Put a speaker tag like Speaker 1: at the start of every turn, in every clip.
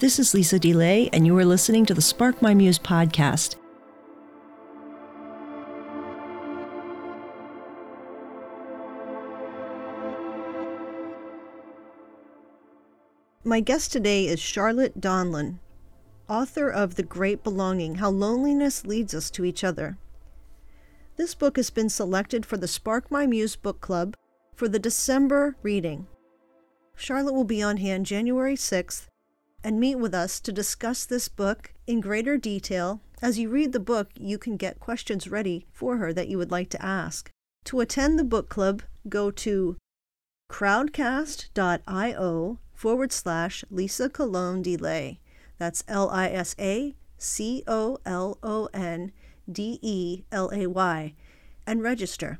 Speaker 1: This is Lisa DeLay, and you are listening to the Spark My Muse podcast. My guest today is Charlotte Donlon, author of The Great Belonging How Loneliness Leads Us to Each Other. This book has been selected for the Spark My Muse Book Club for the December reading. Charlotte will be on hand January 6th and meet with us to discuss this book in greater detail. As you read the book, you can get questions ready for her that you would like to ask. To attend the book club, go to crowdcast.io forward slash Lisa Colon Delay. That's L I S A C O L O N D E L A Y and register.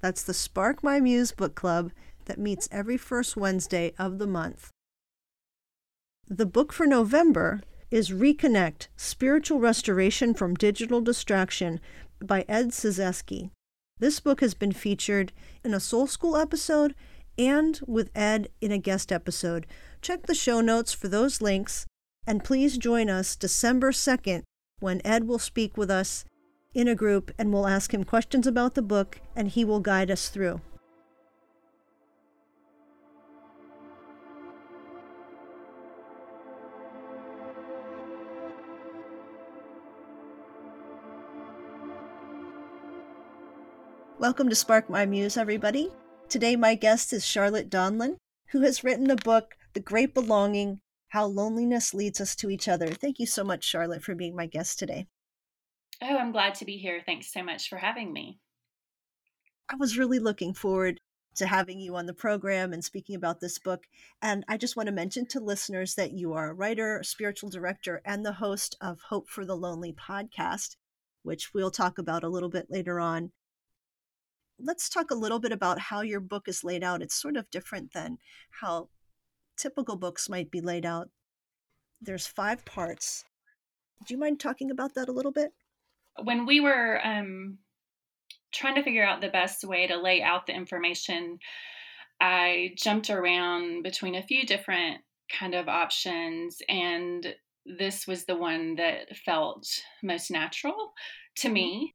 Speaker 1: That's the Spark My Muse book club that meets every first Wednesday of the month. The book for November is Reconnect Spiritual Restoration from Digital Distraction by Ed Cyzewski. This book has been featured in a Soul School episode and with Ed in a guest episode. Check the show notes for those links, and please join us December 2nd when Ed will speak with us in a group and we'll ask him questions about the book and he will guide us through. Welcome to Spark My Muse, everybody. Today, my guest is Charlotte Donlon, who has written the book, The Great Belonging How Loneliness Leads Us to Each Other. Thank you so much, Charlotte, for being my guest today.
Speaker 2: Oh, I'm glad to be here. Thanks so much for having me.
Speaker 1: I was really looking forward to having you on the program and speaking about this book. And I just want to mention to listeners that you are a writer, a spiritual director, and the host of Hope for the Lonely podcast, which we'll talk about a little bit later on let's talk a little bit about how your book is laid out. It's sort of different than how typical books might be laid out. There's five parts. Do you mind talking about that a little bit?
Speaker 2: When we were um, trying to figure out the best way to lay out the information, I jumped around between a few different kind of options, and this was the one that felt most natural to mm-hmm. me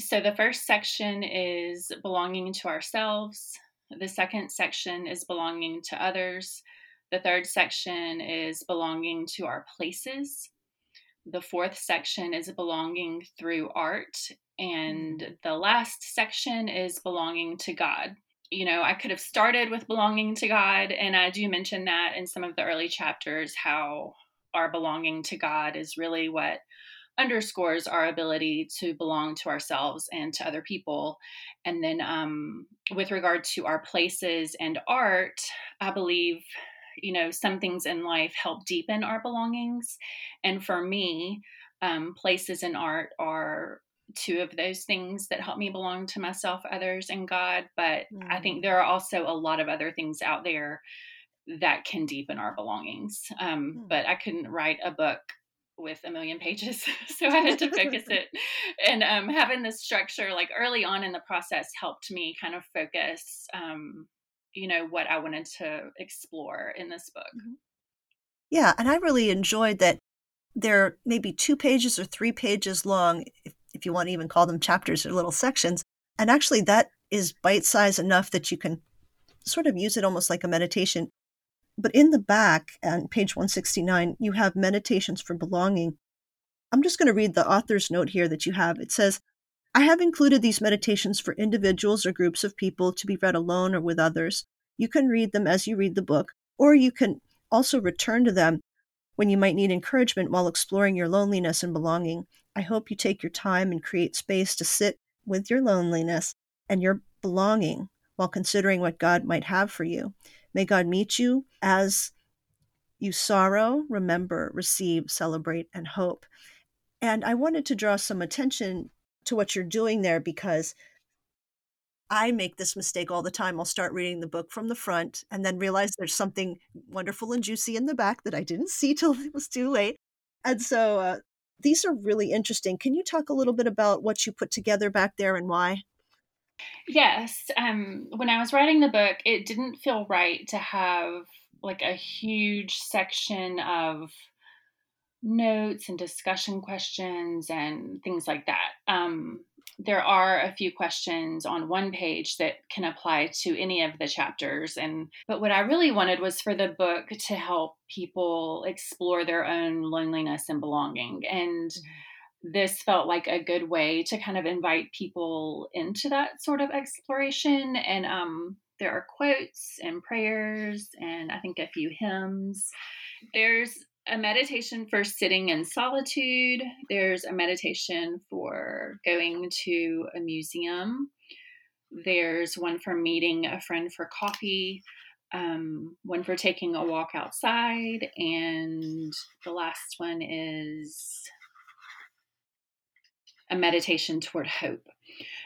Speaker 2: so the first section is belonging to ourselves. The second section is belonging to others. The third section is belonging to our places. The fourth section is belonging through art. And mm-hmm. the last section is belonging to God. You know, I could have started with belonging to God, and I do mention that in some of the early chapters how our belonging to God is really what underscores our ability to belong to ourselves and to other people. And then, um, with regard to our places and art, I believe, you know, some things in life help deepen our belongings. And for me, um, places and art are two of those things that help me belong to myself, others, and God. But mm. I think there are also a lot of other things out there that can deepen our belongings. Um, mm. But I couldn't write a book with a million pages. So i had to focus it. And um, having this structure like early on in the process helped me kind of focus um, you know what i wanted to explore in this book. Mm-hmm.
Speaker 1: yeah and i really enjoyed that they're maybe two pages or three pages long if, if you want to even call them chapters or little sections. And actually that is bite size enough that you can sort of use it almost like a meditation but in the back, on page 169, you have meditations for belonging. I'm just going to read the author's note here that you have. It says, I have included these meditations for individuals or groups of people to be read alone or with others. You can read them as you read the book, or you can also return to them when you might need encouragement while exploring your loneliness and belonging. I hope you take your time and create space to sit with your loneliness and your belonging while considering what God might have for you. May God meet you as you sorrow, remember, receive, celebrate, and hope. And I wanted to draw some attention to what you're doing there because I make this mistake all the time. I'll start reading the book from the front and then realize there's something wonderful and juicy in the back that I didn't see till it was too late. And so uh, these are really interesting. Can you talk a little bit about what you put together back there and why?
Speaker 2: Yes. Um, when I was writing the book, it didn't feel right to have like a huge section of notes and discussion questions and things like that. Um, there are a few questions on one page that can apply to any of the chapters and but what i really wanted was for the book to help people explore their own loneliness and belonging and mm-hmm. This felt like a good way to kind of invite people into that sort of exploration and um, there are quotes and prayers and i think a few hymns there's a meditation for sitting in solitude. There's a meditation for going to a museum. There's one for meeting a friend for coffee, um, one for taking a walk outside, and the last one is a meditation toward hope.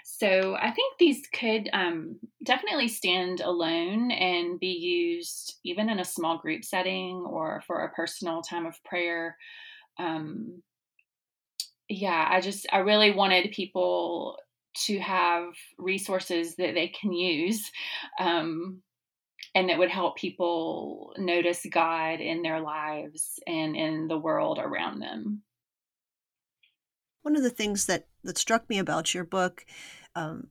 Speaker 2: So I think these could um, definitely stand alone and be used even in a small group setting or for a personal time of prayer. Um, yeah, I just, I really wanted people to have resources that they can use um, and that would help people notice God in their lives and in the world around them.
Speaker 1: One of the things that, that struck me about your book, um,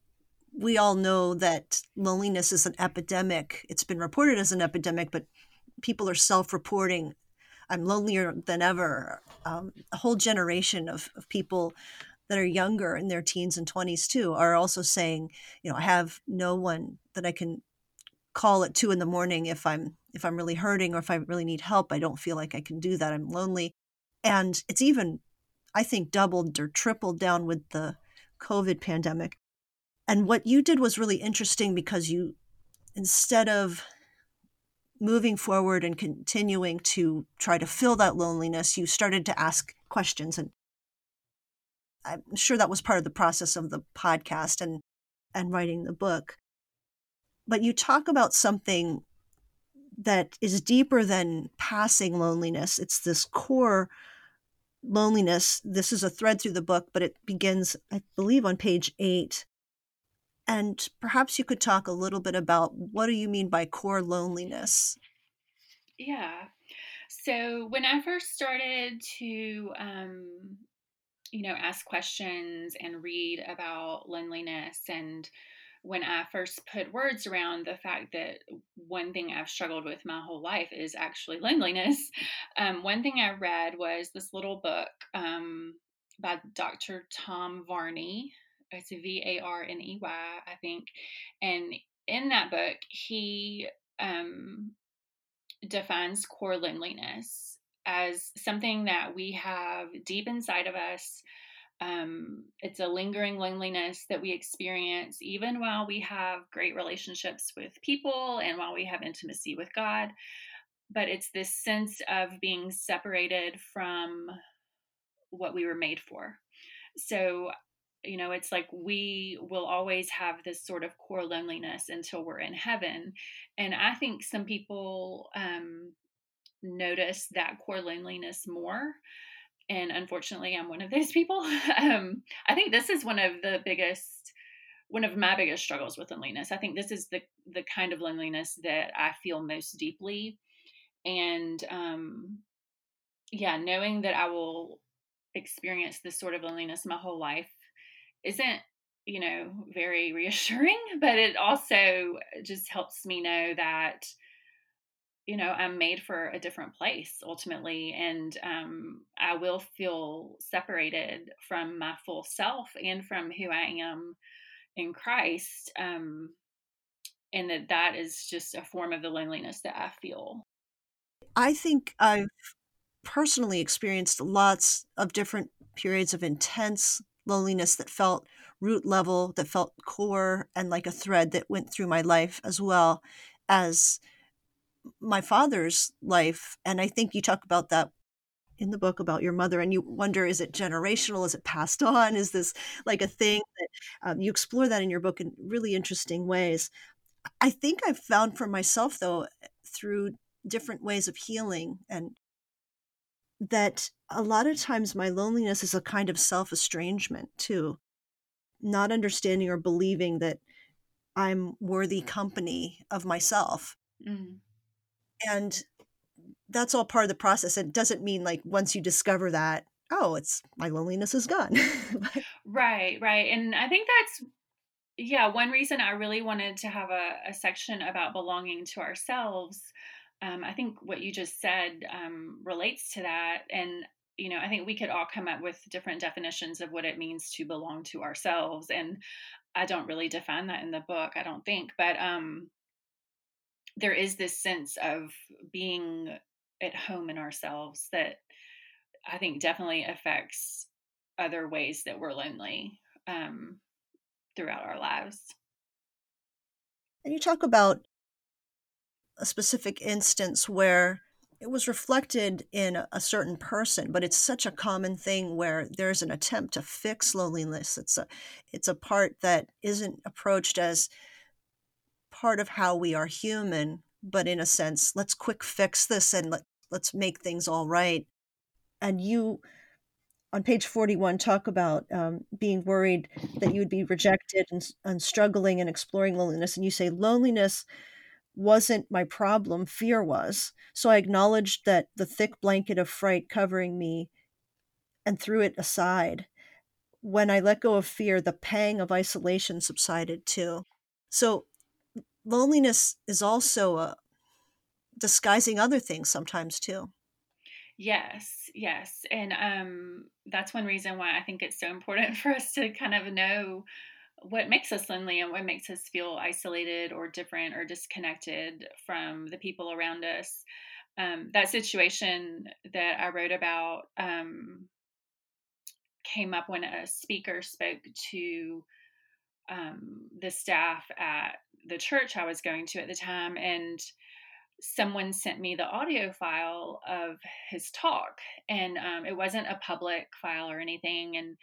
Speaker 1: we all know that loneliness is an epidemic. It's been reported as an epidemic, but people are self reporting. I'm lonelier than ever. Um, a whole generation of, of people that are younger in their teens and 20s too are also saying, you know, I have no one that I can call at two in the morning if I'm if I'm really hurting or if I really need help. I don't feel like I can do that. I'm lonely. And it's even I think, doubled or tripled down with the COVID pandemic. And what you did was really interesting because you, instead of moving forward and continuing to try to fill that loneliness, you started to ask questions. And I'm sure that was part of the process of the podcast and, and writing the book. But you talk about something that is deeper than passing loneliness. It's this core loneliness. This is a thread through the book, but it begins, I believe, on page eight. And perhaps you could talk a little bit about what do you mean by core loneliness?
Speaker 2: Yeah. So when I first started to, um, you know, ask questions and read about loneliness and when I first put words around the fact that one thing I've struggled with my whole life is actually loneliness, um, one thing I read was this little book um, by Dr. Tom Varney. It's V A R N E Y, I think. And in that book, he um, defines core loneliness as something that we have deep inside of us um, it's a lingering loneliness that we experience even while we have great relationships with people and while we have intimacy with God. But it's this sense of being separated from what we were made for. So, you know, it's like we will always have this sort of core loneliness until we're in heaven. And I think some people um, notice that core loneliness more and unfortunately i'm one of those people. Um, i think this is one of the biggest one of my biggest struggles with loneliness. I think this is the the kind of loneliness that i feel most deeply. And um, yeah knowing that i will experience this sort of loneliness my whole life isn't you know very reassuring but it also just helps me know that you know i'm made for a different place ultimately and um, i will feel separated from my full self and from who i am in christ um, and that that is just a form of the loneliness that i feel.
Speaker 1: I think i've personally experienced lots of different periods of intense loneliness that felt root level that felt core and like a thread that went through my life as well as my father's life and i think you talk about that in the book about your mother and you wonder is it generational? Is it passed on? Is this like a thing that um, you explore that in your book in really interesting ways. I think i've found for myself though through different ways of healing and that a lot of times my loneliness is a kind of self estrangement too. Not understanding or believing that i'm worthy company of myself. Mm And that's all part of the process. It doesn't mean like once you discover that, oh, it's my loneliness is gone.
Speaker 2: right, right. And I think that's yeah, one reason I really wanted to have a, a section about belonging to ourselves. Um, I think what you just said um, relates to that. And, you know, I think we could all come up with different definitions of what it means to belong to ourselves. And I don't really define that in the book, I don't think. But um, there is this sense of being at home in ourselves that I think definitely affects other ways that we're lonely um, throughout our lives.
Speaker 1: And you talk about a specific instance where it was reflected in a certain person, but it's such a common thing where there's an attempt to fix loneliness. It's a it's a part that isn't approached as part of how we are human, but in a sense, let's quick fix this and let, let's make things all right. And you on page 41 talk about um, being worried that you would be rejected and, and struggling and exploring loneliness and you say loneliness wasn't my problem fear was. So i acknowledged that the thick blanket of fright covering me and threw it aside. When i let go of fear the pang of isolation subsided too. So loneliness is also a disguising other things sometimes too
Speaker 2: Yes, yes. And um, that's one reason why I think it's so important for us to kind of know what makes us lonely and what makes us feel isolated or different or disconnected from the people around us. Um, that situation that I wrote about um, came up when a speaker spoke to um, the staff at the church I was going to at the time. And someone sent me the audio file of his talk and um, it wasn't a public file or anything and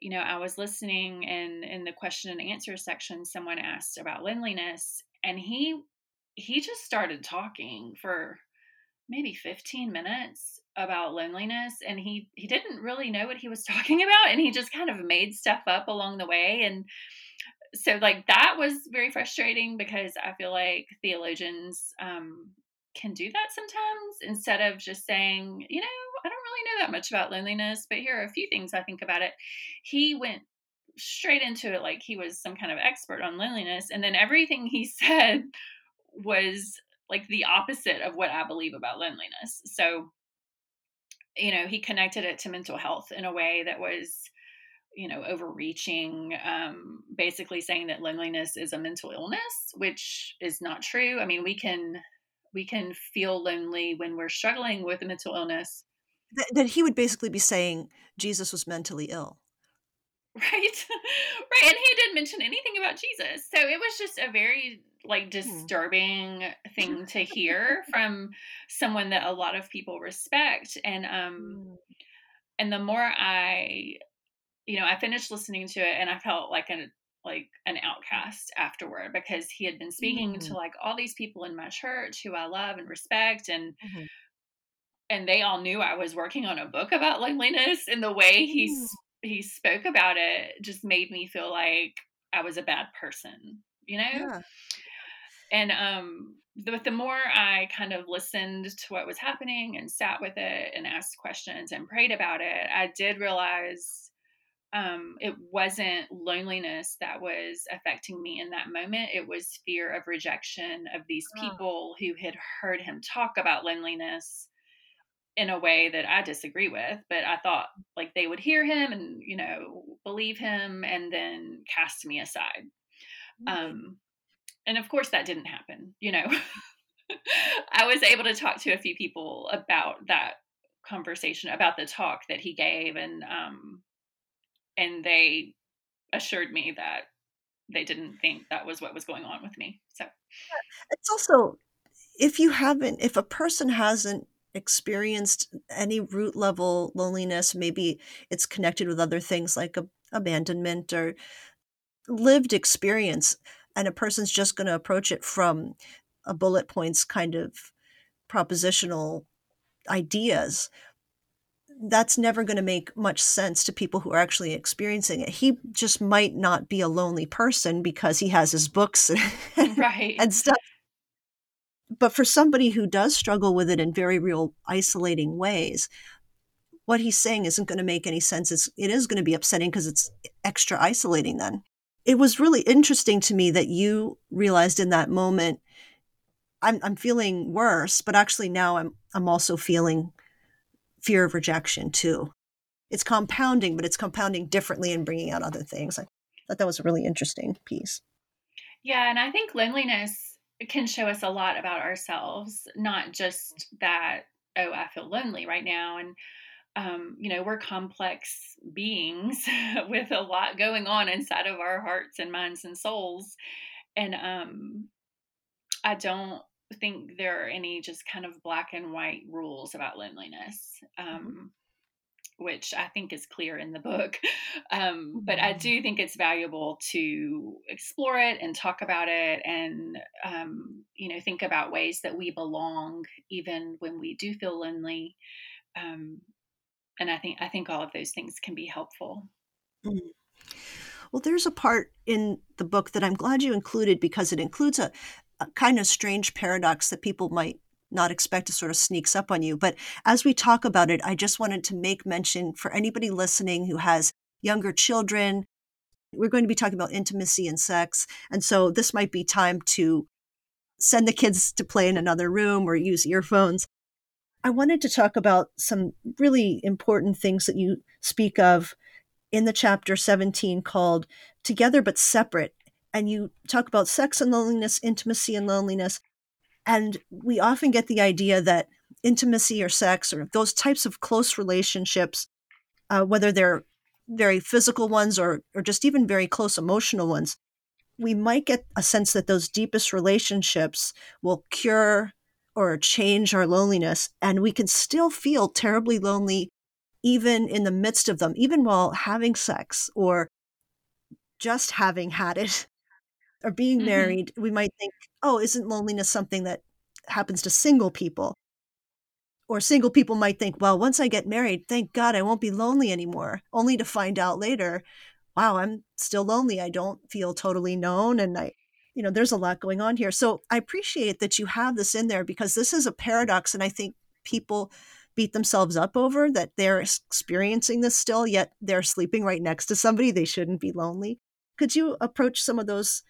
Speaker 2: you know i was listening and in the question and answer section someone asked about loneliness and he he just started talking for maybe 15 minutes about loneliness and he he didn't really know what he was talking about and he just kind of made stuff up along the way and so like that was very frustrating because I feel like theologians um, can do that sometimes instead of just saying, you know, I don't really know that much about loneliness, but here are a few things I think about it. He went straight into it like he was some kind of expert on loneliness, and then everything he said was like the opposite of what I believe about loneliness. So, you know, he connected it to mental health in a way that was you know overreaching um, basically saying that loneliness is a mental illness which is not true. I mean we can we can feel lonely when we're struggling with a mental illness.
Speaker 1: That, that he would basically be saying jesus was mentally ill.
Speaker 2: Right. Right and he didn't mention anything about jesus. So it was just a very like hmm. disturbing thing to hear from someone that a lot of people respect and um hmm. and the more i you know, I finished listening to it and I felt like an like an outcast afterward because he had been speaking mm-hmm. to like all these people in my church who I love and respect and mm-hmm. and they all knew I was working on a book about loneliness and the way he mm. he spoke about it just made me feel like I was a bad person, you know? Yeah. And um the, the more I kind of listened to what was happening and sat with it and asked questions and prayed about it, I did realize um, it wasn't loneliness that was affecting me in that moment. It was fear of rejection of these ah. people who had heard him talk about loneliness in a way that I disagree with. But I thought like they would hear him and, you know, believe him and then cast me aside. Um, and of course, that didn't happen, you know. I was able to talk to a few people about that conversation, about the talk that he gave. And, um, and they assured me that they didn't think that was what was going on with me. So
Speaker 1: it's also if you haven't if a person hasn't experienced any root level loneliness, maybe it's connected with other things like a, abandonment or lived experience, and a person's just going to approach it from a bullet points kind of propositional ideas that's never going to make much sense to people who are actually experiencing it. He just might not be a lonely person because he has his books and,
Speaker 2: right.
Speaker 1: and stuff. but for somebody who does struggle with it in very real isolating ways, what he's saying isn't going to make any sense. It's, it is going to be upsetting because it's extra isolating then. It was really interesting to me that you realized in that moment, I'm, I'm feeling worse, but actually now I'm, I'm also feeling fear of rejection too. It's compounding, but it's compounding differently and bringing out other things. I thought that was a really interesting piece.
Speaker 2: Yeah, and I think loneliness can show us a lot about ourselves, not just that, oh, I feel lonely right now. And, um, you know, we're complex beings with a lot going on inside of our hearts and minds and souls. And um, I don't think there are any just kind of black and white rules about loneliness. Mm-hmm. Um, which I think is clear in the book. Um, but I mm-hmm. do think it's valuable to explore it and talk about it and, um, you know, think about ways that we belong even when we do feel lonely. Um, and I think I think all of those things can be helpful. Mm.
Speaker 1: Well, there's a part in the book that I'm glad you included because it includes a, a kind of strange paradox that people might not expect to sort of sneaks up on you. But as we talk about it, I just wanted to make mention for anybody listening who has younger children. We're going to be talking about intimacy and sex. And so this might be time to send the kids to play in another room or use earphones. I wanted to talk about some really important things that you speak of in the chapter 17 called Together but Separate. And you talk about sex and loneliness, intimacy and loneliness. And we often get the idea that intimacy or sex or those types of close relationships, uh, whether they're very physical ones or, or just even very close emotional ones, we might get a sense that those deepest relationships will cure or change our loneliness. And we can still feel terribly lonely even in the midst of them, even while having sex or just having had it or being mm-hmm. married, we might think, oh, isn't loneliness something that happens to single people? Or single people might think, well, once I get married, thank God I won't be lonely anymore, only to find out later, wow, I'm still lonely. I don't feel totally known. And I, you know, there's a lot going on here. So I appreciate that you have this in there because this is a paradox. And I think people beat themselves up over that they're experiencing this still, yet they're sleeping right next to somebody. They shouldn't be lonely. Could you approach some of those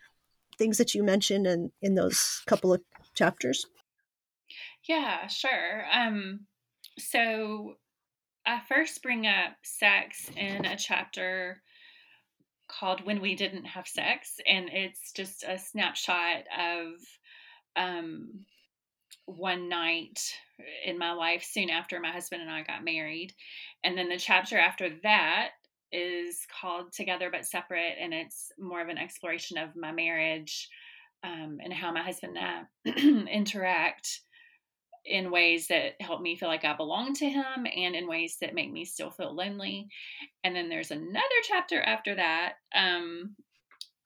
Speaker 1: things that you mentioned in in those couple of chapters?
Speaker 2: Yeah, sure. Um, so I first bring up sex in a chapter called When We Didn't Have Sex, and it's just a snapshot of um, one night in my life soon after my husband and I got married. And then the chapter after that is called Together But Separate, and it's more of an exploration of my marriage um, and how my husband and I interact in ways that help me feel like I belong to him and in ways that make me still feel lonely. And then there's another chapter after that um,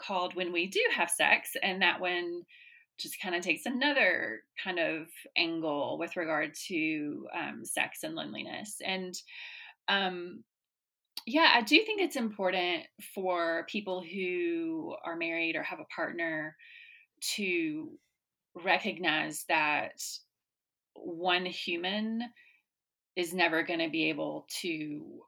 Speaker 2: called When We Do Have Sex, and that one just kind of takes another kind of angle with regard to um, sex and loneliness. And um, yeah, I do think it's important for people who are married or have a partner to recognize that one human is never going to be able to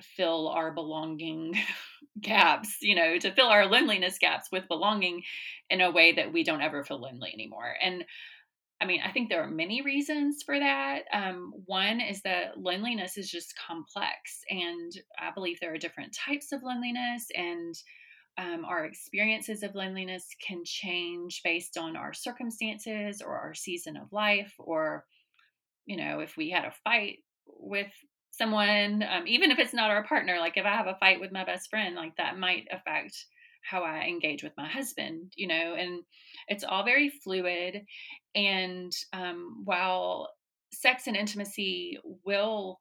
Speaker 2: fill our belonging gaps, you know, to fill our loneliness gaps with belonging in a way that we don't ever feel lonely anymore. And I mean, I think there are many reasons for that. Um, one is that loneliness is just complex, and I believe there are different types of loneliness, and um, our experiences of loneliness can change based on our circumstances or our season of life, or, you know, if we had a fight with someone, um, even if it's not our partner, like if I have a fight with my best friend, like that might affect how I engage with my husband, you know, and it's all very fluid. And um, while sex and intimacy will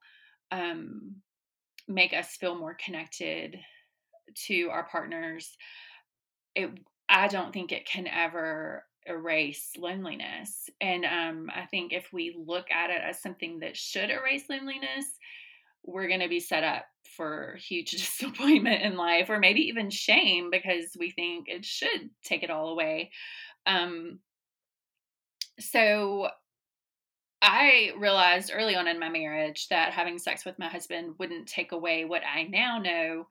Speaker 2: um, make us feel more connected to our partners, it I don't think it can ever erase loneliness. And um, I think if we look at it as something that should erase loneliness, we're going to be set up for huge disappointment in life or maybe even shame because we think it should take it all away. Um, so I realized early on in my marriage that having sex with my husband wouldn't take away what I now know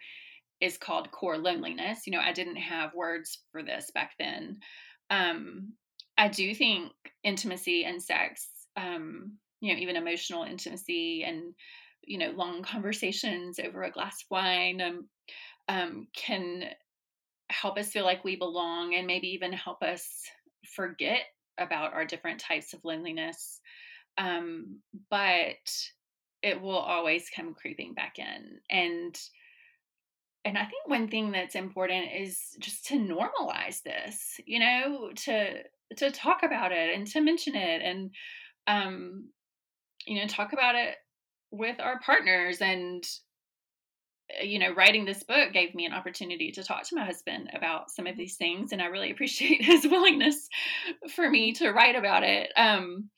Speaker 2: is called core loneliness. You know, I didn't have words for this back then. Um, I do think intimacy and sex, um, you know, even emotional intimacy and, you know, long conversations over a glass of wine um, um, can help us feel like we belong and maybe even help us forget about our different types of loneliness. Um, but it will always come creeping back in. And and I think one thing that's important is just to normalize this, you know, to to talk about it and to mention it and um you know, talk about it with our partners and you know, writing this book gave me an opportunity to talk to my husband about some of these things, and I really appreciate his willingness for me to write about it. Um,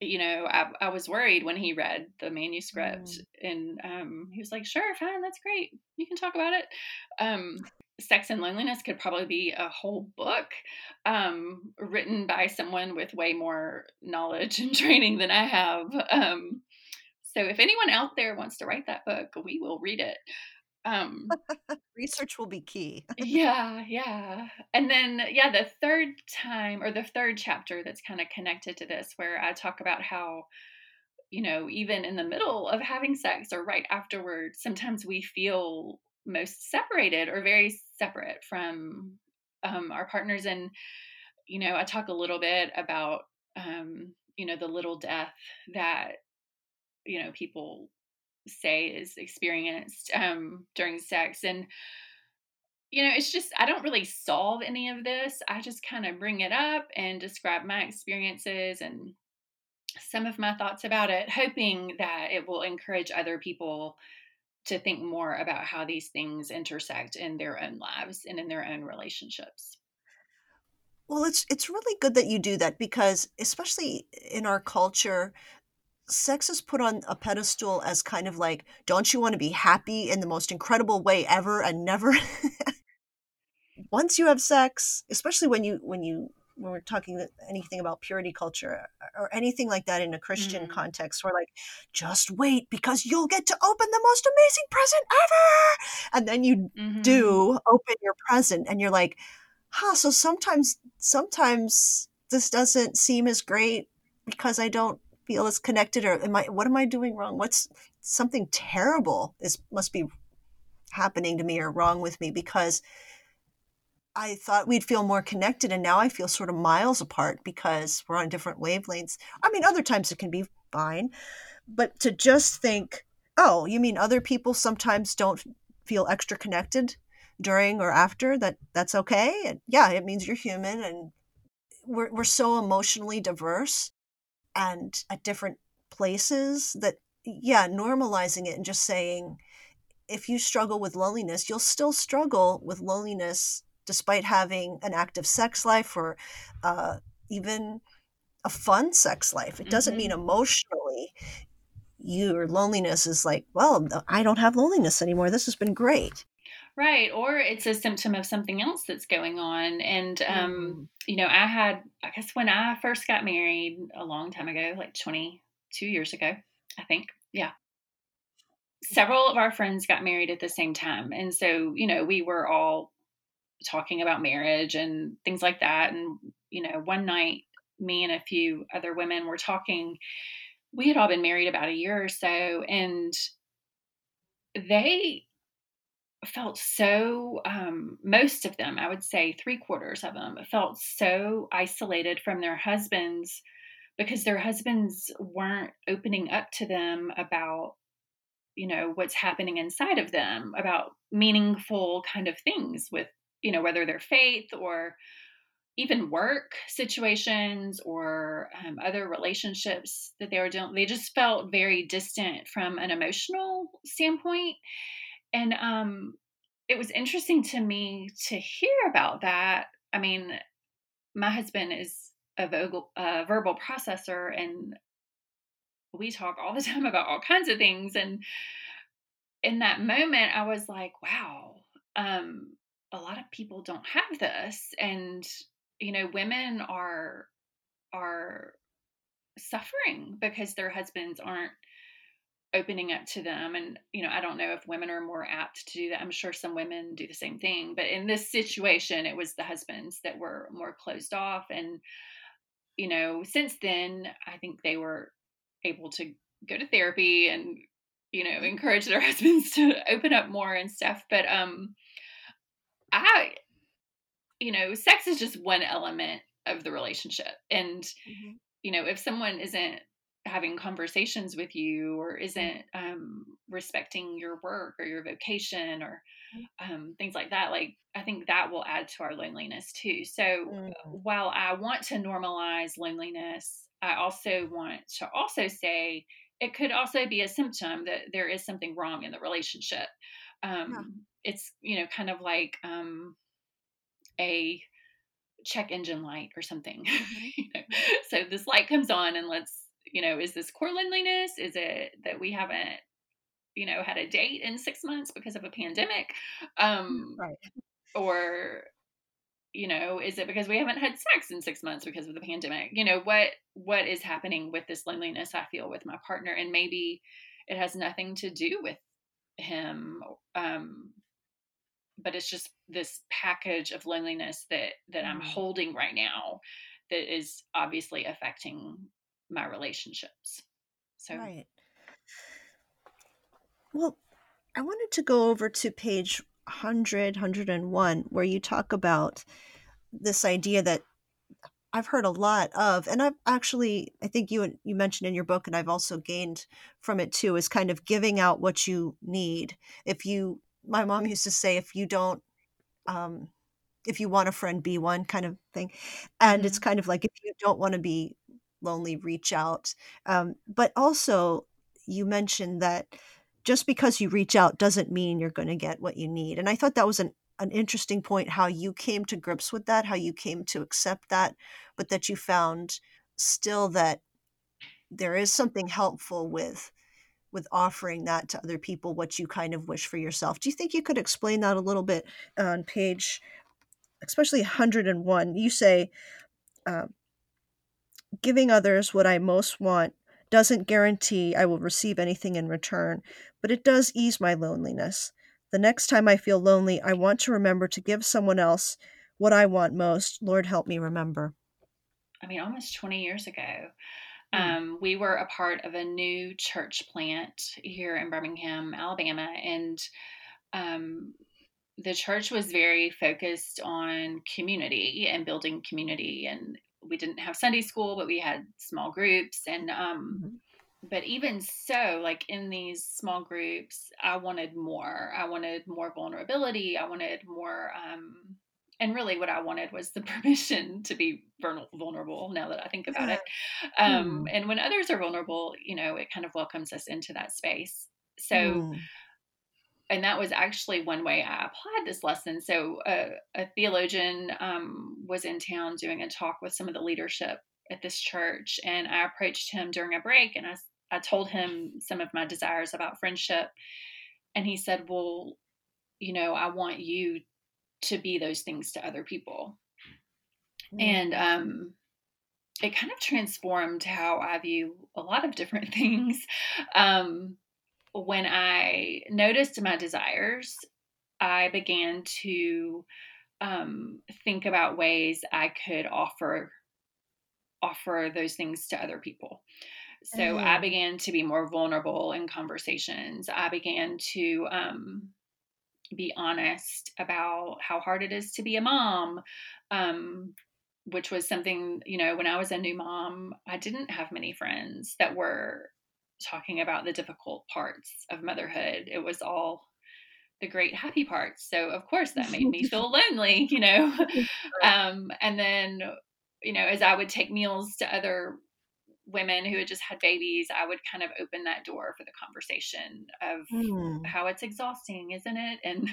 Speaker 2: you know, I, I was worried when he read the manuscript, mm. and um, he was like, "Sure, fine, that's great. You can talk about it." Um, Sex and Loneliness could probably be a whole book um, written by someone with way more knowledge and training than I have. Um, so if anyone out there wants to write that book, we will read it. Um,
Speaker 1: Research will be key.
Speaker 2: yeah, yeah. And then, yeah, the third time or the third chapter that's kind of connected to this, where I talk about how, you know, even in the middle of having sex or right afterward, sometimes we feel most separated or very separate from um, our partners. And, you know, I talk a little bit about, um, you know, the little death that, you know, people say is experienced um, during sex. And, you know, it's just, I don't really solve any of this. I just kind of bring it up and describe my experiences and some of my thoughts about it, hoping that it will encourage other people to think more about how these things intersect in their own lives and in their own relationships.
Speaker 1: Well, it's it's really good that you do that because especially in our culture, sex is put on a pedestal as kind of like, don't you want to be happy in the most incredible way ever and never once you have sex, especially when you when you when we're talking anything about purity culture or anything like that in a Christian mm. context, we're like, just wait because you'll get to open the most amazing present ever. And then you mm-hmm. do open your present and you're like, huh, so sometimes, sometimes this doesn't seem as great because I don't feel as connected or am I what am I doing wrong? What's something terrible is must be happening to me or wrong with me because I thought we'd feel more connected and now I feel sort of miles apart because we're on different wavelengths. I mean other times it can be fine, but to just think, "Oh, you mean other people sometimes don't feel extra connected during or after that that's okay?" And yeah, it means you're human and we're we're so emotionally diverse and at different places that yeah normalizing it and just saying if you struggle with loneliness you'll still struggle with loneliness despite having an active sex life or uh, even a fun sex life. It doesn't mm-hmm. mean emotionally your loneliness is like well i don't have loneliness anymore. This has been great
Speaker 2: Right. Or it's a symptom of something else that's going on. And, um, mm. you know, I had, I guess when I first got married a long time ago, like 22 years ago, I think. Yeah. Several of our friends got married at the same time. And so, you know, we were all talking about marriage and things like that. And, you know, one night, me and a few other women were talking. We had all been married about a year or so. And they felt so um, most of them i would say three quarters of them felt so isolated from their husbands because their husbands weren't opening up to them about you know what's happening inside of them about meaningful kind of things with you know whether their faith or even work situations or um, other relationships that they were doing they just felt very distant from an emotional standpoint and um, it was interesting to me to hear about that. I mean, my husband is a vocal, uh, verbal processor, and we talk all the time about all kinds of things. And in that moment, I was like, wow, um, a lot of people don't have this. And, you know, women are are suffering because their husbands aren't opening up to them and you know i don't know if women are more apt to do that i'm sure some women do the same thing but in this situation it was the husbands that were more closed off and you know since then i think they were able to go to therapy and you know encourage their husbands to open up more and stuff but um i you know sex is just one element of the relationship and mm-hmm. you know if someone isn't having conversations with you or mm-hmm. isn't um, respecting your work or your vocation or mm-hmm. um, things like that like i think that will add to our loneliness too so mm. while i want to normalize loneliness i also want to also say it could also be a symptom that there is something wrong in the relationship um, yeah. it's you know kind of like um, a check engine light or something mm-hmm. you know? so this light comes on and let's you know, is this core loneliness? Is it that we haven't, you know, had a date in six months because of a pandemic? Um, right. Or, you know, is it because we haven't had sex in six months because of the pandemic? You know, what what is happening with this loneliness I feel with my partner? And maybe it has nothing to do with him. Um, but it's just this package of loneliness that that I'm mm-hmm. holding right now that is obviously affecting my relationships. So Right.
Speaker 1: Well, I wanted to go over to page 100, 101 where you talk about this idea that I've heard a lot of, and I've actually, I think you you mentioned in your book, and I've also gained from it too, is kind of giving out what you need. If you, my mom used to say, if you don't, um, if you want a friend, be one kind of thing, and mm-hmm. it's kind of like if you don't want to be lonely reach out um, but also you mentioned that just because you reach out doesn't mean you're going to get what you need and i thought that was an, an interesting point how you came to grips with that how you came to accept that but that you found still that there is something helpful with with offering that to other people what you kind of wish for yourself. Do you think you could explain that a little bit on page especially 101 you say uh, Giving others what I most want doesn't guarantee I will receive anything in return, but it does ease my loneliness. The next time I feel lonely, I want to remember to give someone else what I want most. Lord, help me remember.
Speaker 2: I mean, almost 20 years ago, hmm. um, we were a part of a new church plant here in Birmingham, Alabama, and um, the church was very focused on community and building community and we didn't have Sunday school, but we had small groups and um mm-hmm. but even so, like in these small groups, I wanted more. I wanted more vulnerability. I wanted more um and really what I wanted was the permission to be vulnerable now that I think about it. Um, mm. And when others are vulnerable, you know, it kind of welcomes us into that space. So mm and that was actually one way I applied this lesson. So, uh, a theologian um, was in town doing a talk with some of the leadership at this church, and I approached him during a break and I, I told him some of my desires about friendship. And he said, Well, you know, I want you to be those things to other people. Mm-hmm. And um, it kind of transformed how I view a lot of different things. Um, when I noticed my desires, I began to um, think about ways I could offer offer those things to other people. So mm-hmm. I began to be more vulnerable in conversations. I began to um, be honest about how hard it is to be a mom, um, which was something, you know, when I was a new mom, I didn't have many friends that were talking about the difficult parts of motherhood. It was all the great happy parts. So of course that made me feel lonely, you know. Um, and then, you know, as I would take meals to other women who had just had babies, I would kind of open that door for the conversation of mm. how it's exhausting, isn't it? And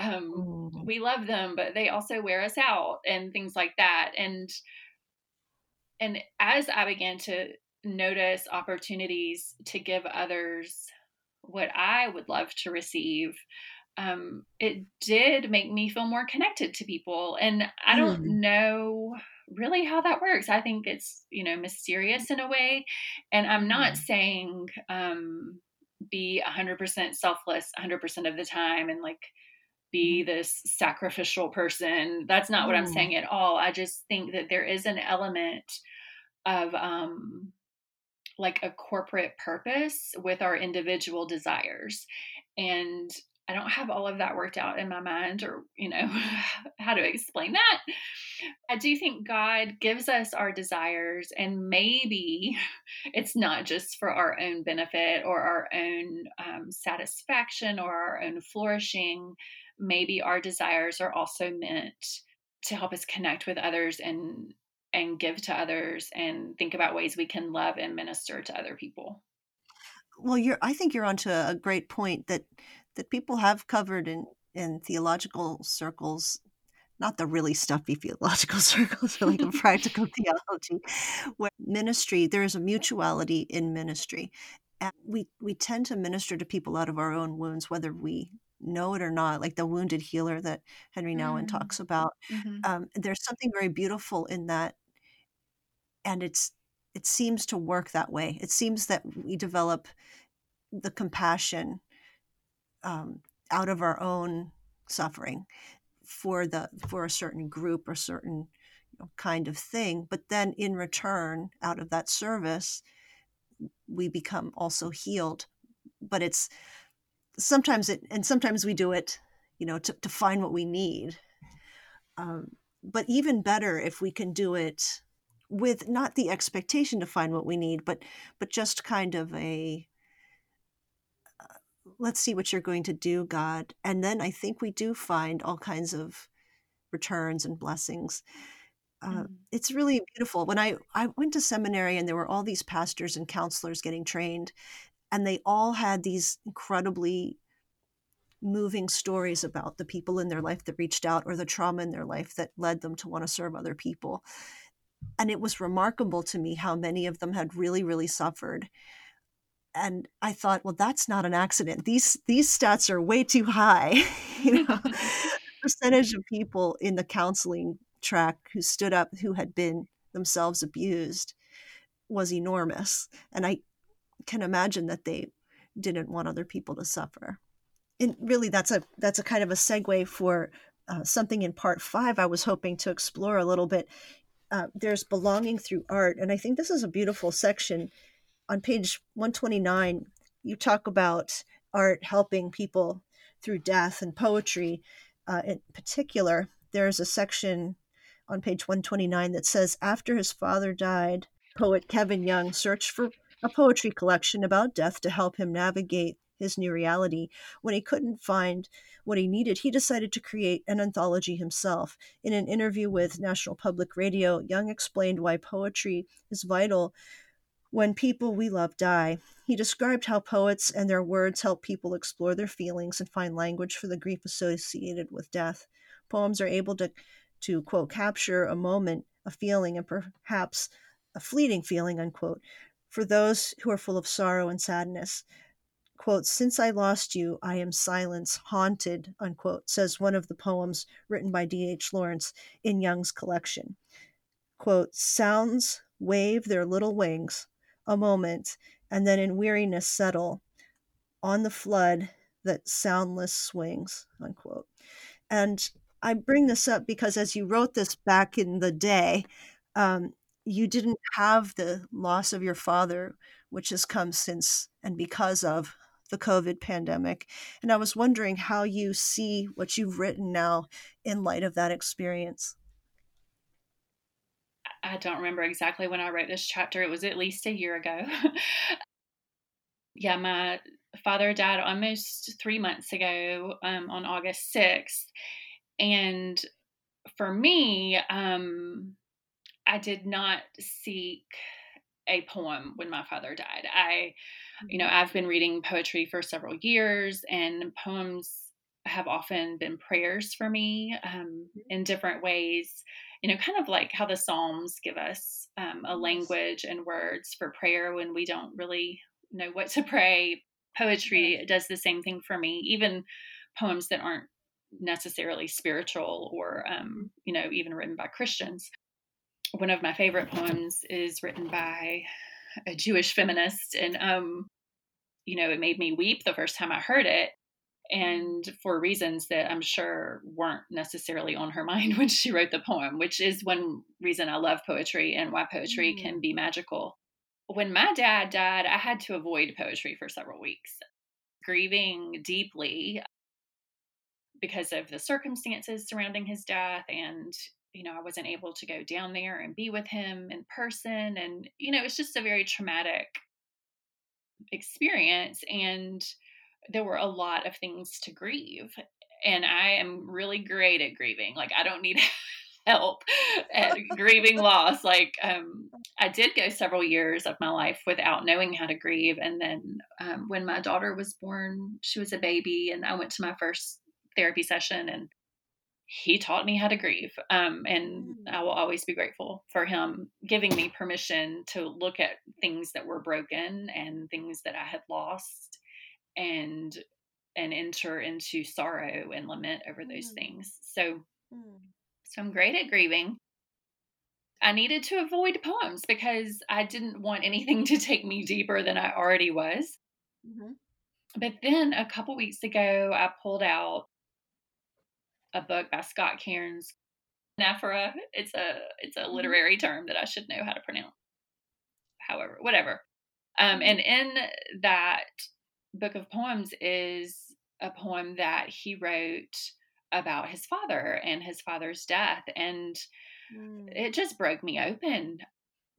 Speaker 2: um, mm. we love them, but they also wear us out and things like that. And and as I began to notice opportunities to give others what I would love to receive, um, it did make me feel more connected to people. And I don't mm. know really how that works. I think it's, you know, mysterious in a way. And I'm not mm-hmm. saying um, be 100% selfless 100% of the time and like be mm-hmm. this sacrificial person. That's not mm. what I'm mm. saying at all. I just think that there is an element of um, like a corporate purpose with our individual desires. And I don't have all of that worked out in my mind or, you know, how to explain that. I do think God gives us our desires, and maybe it's not just for our own benefit or our own um, satisfaction or our own flourishing. Maybe our desires are also meant to help us connect with others and and give to others and think about ways we can love and minister to other people.
Speaker 1: Well you're i think you're onto a great point that that people have covered in in theological circles not the really stuffy theological circles but like a practical theology where ministry there is a mutuality in ministry. And we we tend to minister to people out of our own wounds whether we know it or not, like the wounded healer that Nouwen mm. talks about. Mm-hmm. Um, there's something very beautiful in that, and it's it seems to work that way. It seems that we develop the compassion um, out of our own suffering for the for a certain group or certain you know, kind of thing, but then in return, out of that service, we become also healed. But it's sometimes it and sometimes we do it you know to, to find what we need. Um, but even better if we can do it with not the expectation to find what we need but but just kind of a uh, let's see what you're going to do god. And then i think we do find all kinds of returns and blessings. Uh, mm. it's really beautiful. When i i went to seminary and there were all these pastors and counselors getting trained and they all had these incredibly moving stories about the people in their life that reached out or the trauma in their life that led them to want to serve other people. And it was remarkable to me how many of them had really, really suffered. And I thought, well, that's not an accident. These these stats are way too high. you know, percentage of people in the counseling track who stood up who had been themselves abused was enormous. And I can imagine that they didn't want other people to suffer. And really, that's a that's a kind of a segue for uh, something in part five. I was hoping to explore a little bit. Uh, there's belonging through art, and I think this is a beautiful section on page 129. You talk about art helping people through death and poetry. Uh, in particular, there's a section on page 129 that says, After his father died, poet Kevin Young searched for a poetry collection about death to help him navigate his new reality. When he couldn't find what he needed, he decided to create an anthology himself. In an interview with National Public Radio, Young explained why poetry is vital when people we love die. He described how poets and their words help people explore their feelings and find language for the grief associated with death. Poems are able to, to quote, capture a moment, a feeling, and perhaps a fleeting feeling, unquote, for those who are full of sorrow and sadness. Quote, Since I lost you, I am silence haunted, unquote, says one of the poems written by D.H. Lawrence in Young's collection. Quote, Sounds wave their little wings a moment and then in weariness settle on the flood that soundless swings, unquote. And I bring this up because as you wrote this back in the day, um, you didn't have the loss of your father, which has come since and because of the COVID pandemic. And I was wondering how you see what you've written now in light of that experience.
Speaker 2: I don't remember exactly when I wrote this chapter. It was at least a year ago. yeah, my father died almost three months ago um, on August 6th. And for me, um, I did not seek a poem when my father died. I, you know, mm-hmm. I've been reading poetry for several years, and poems have often been prayers for me um, mm-hmm. in different ways. You know, kind of like how the Psalms give us um, a language and words for prayer when we don't really know what to pray. Poetry does the same thing for me, even poems that aren't necessarily spiritual or, um, you know, even written by Christians one of my favorite poems is written by a Jewish feminist, and um, you know, it made me weep the first time I heard it, and for reasons that I'm sure weren't necessarily on her mind when she wrote the poem, which is one reason I love poetry and why poetry mm. can be magical. When my dad died, I had to avoid poetry for several weeks, grieving deeply because of the circumstances surrounding his death and you know, I wasn't able to go down there and be with him in person. And, you know, it's just a very traumatic experience. And there were a lot of things to grieve. And I am really great at grieving. Like, I don't need help at grieving loss. Like, um, I did go several years of my life without knowing how to grieve. And then um, when my daughter was born, she was a baby, and I went to my first therapy session and he taught me how to grieve. Um, and mm. I will always be grateful for him giving me permission to look at things that were broken and things that I had lost and and enter into sorrow and lament over those mm. things. So mm. so I'm great at grieving. I needed to avoid poems because I didn't want anything to take me deeper than I already was. Mm-hmm. But then a couple weeks ago, I pulled out a book by Scott Cairns, Anaphora. It's a it's a mm-hmm. literary term that I should know how to pronounce. However, whatever. Um, and in that book of poems is a poem that he wrote about his father and his father's death, and mm. it just broke me open.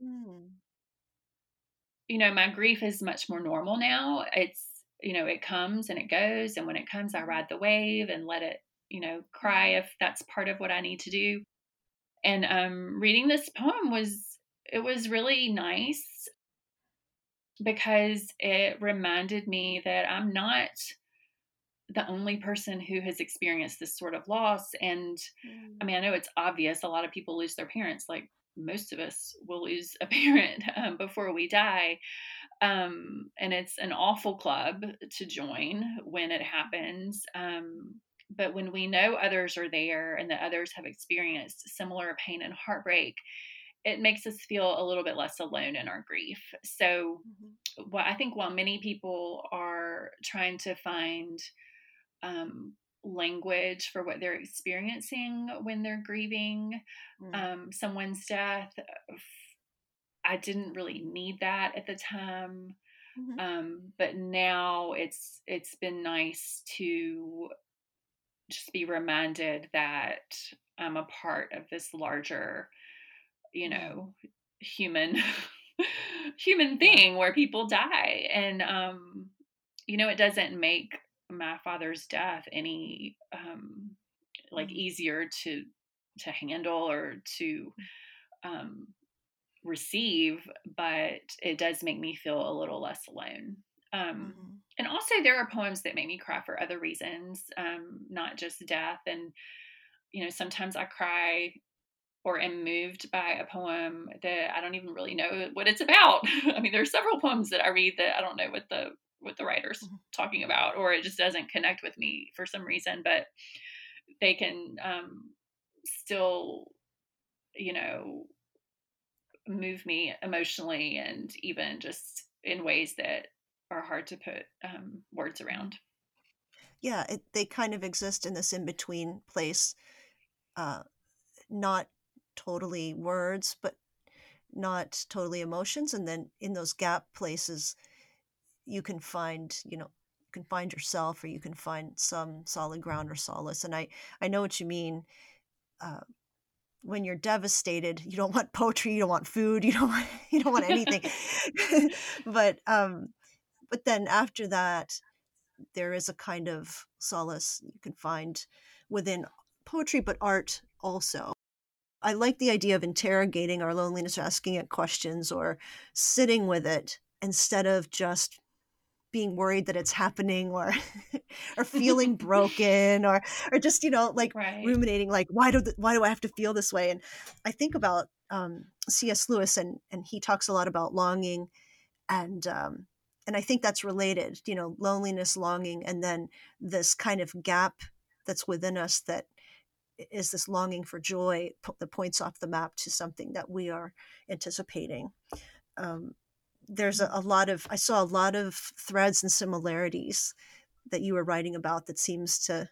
Speaker 2: Mm. You know, my grief is much more normal now. It's you know, it comes and it goes, and when it comes, I mm-hmm. ride the wave and let it you know, cry if that's part of what I need to do. And um, reading this poem was it was really nice because it reminded me that I'm not the only person who has experienced this sort of loss. And mm. I mean, I know it's obvious a lot of people lose their parents, like most of us will lose a parent um, before we die. Um, and it's an awful club to join when it happens. Um, but when we know others are there and that others have experienced similar pain and heartbreak, it makes us feel a little bit less alone in our grief. So, mm-hmm. I think while many people are trying to find um, language for what they're experiencing when they're grieving mm-hmm. um, someone's death, I didn't really need that at the time. Mm-hmm. Um, but now it's it's been nice to just be reminded that I'm a part of this larger, you know, human human thing where people die and um you know it doesn't make my father's death any um like mm-hmm. easier to to handle or to um receive but it does make me feel a little less alone um, mm-hmm. And also, there are poems that make me cry for other reasons, um, not just death. And, you know, sometimes I cry or am moved by a poem that I don't even really know what it's about. I mean, there are several poems that I read that I don't know what the what the writer's mm-hmm. talking about, or it just doesn't connect with me for some reason. But they can um, still, you know, move me emotionally and even just in ways that are hard to put um, words around.
Speaker 1: Yeah, it, they kind of exist in this in between place, uh, not totally words, but not totally emotions. And then in those gap places, you can find, you know, you can find yourself or you can find some solid ground or solace. And I, I know what you mean. Uh, when you're devastated, you don't want poetry, you don't want food, you don't want, you don't want anything. but um, but then after that there is a kind of solace you can find within poetry but art also i like the idea of interrogating our loneliness or asking it questions or sitting with it instead of just being worried that it's happening or or feeling broken or or just you know like right. ruminating like why do why do I have to feel this way and I think about um, C.S. Lewis and and he talks a lot about longing and um, and i think that's related you know loneliness longing and then this kind of gap that's within us that is this longing for joy that points off the map to something that we are anticipating. Um, there's a, mm. a, lot of I saw a lot of threads and similarities that you were writing about that seems to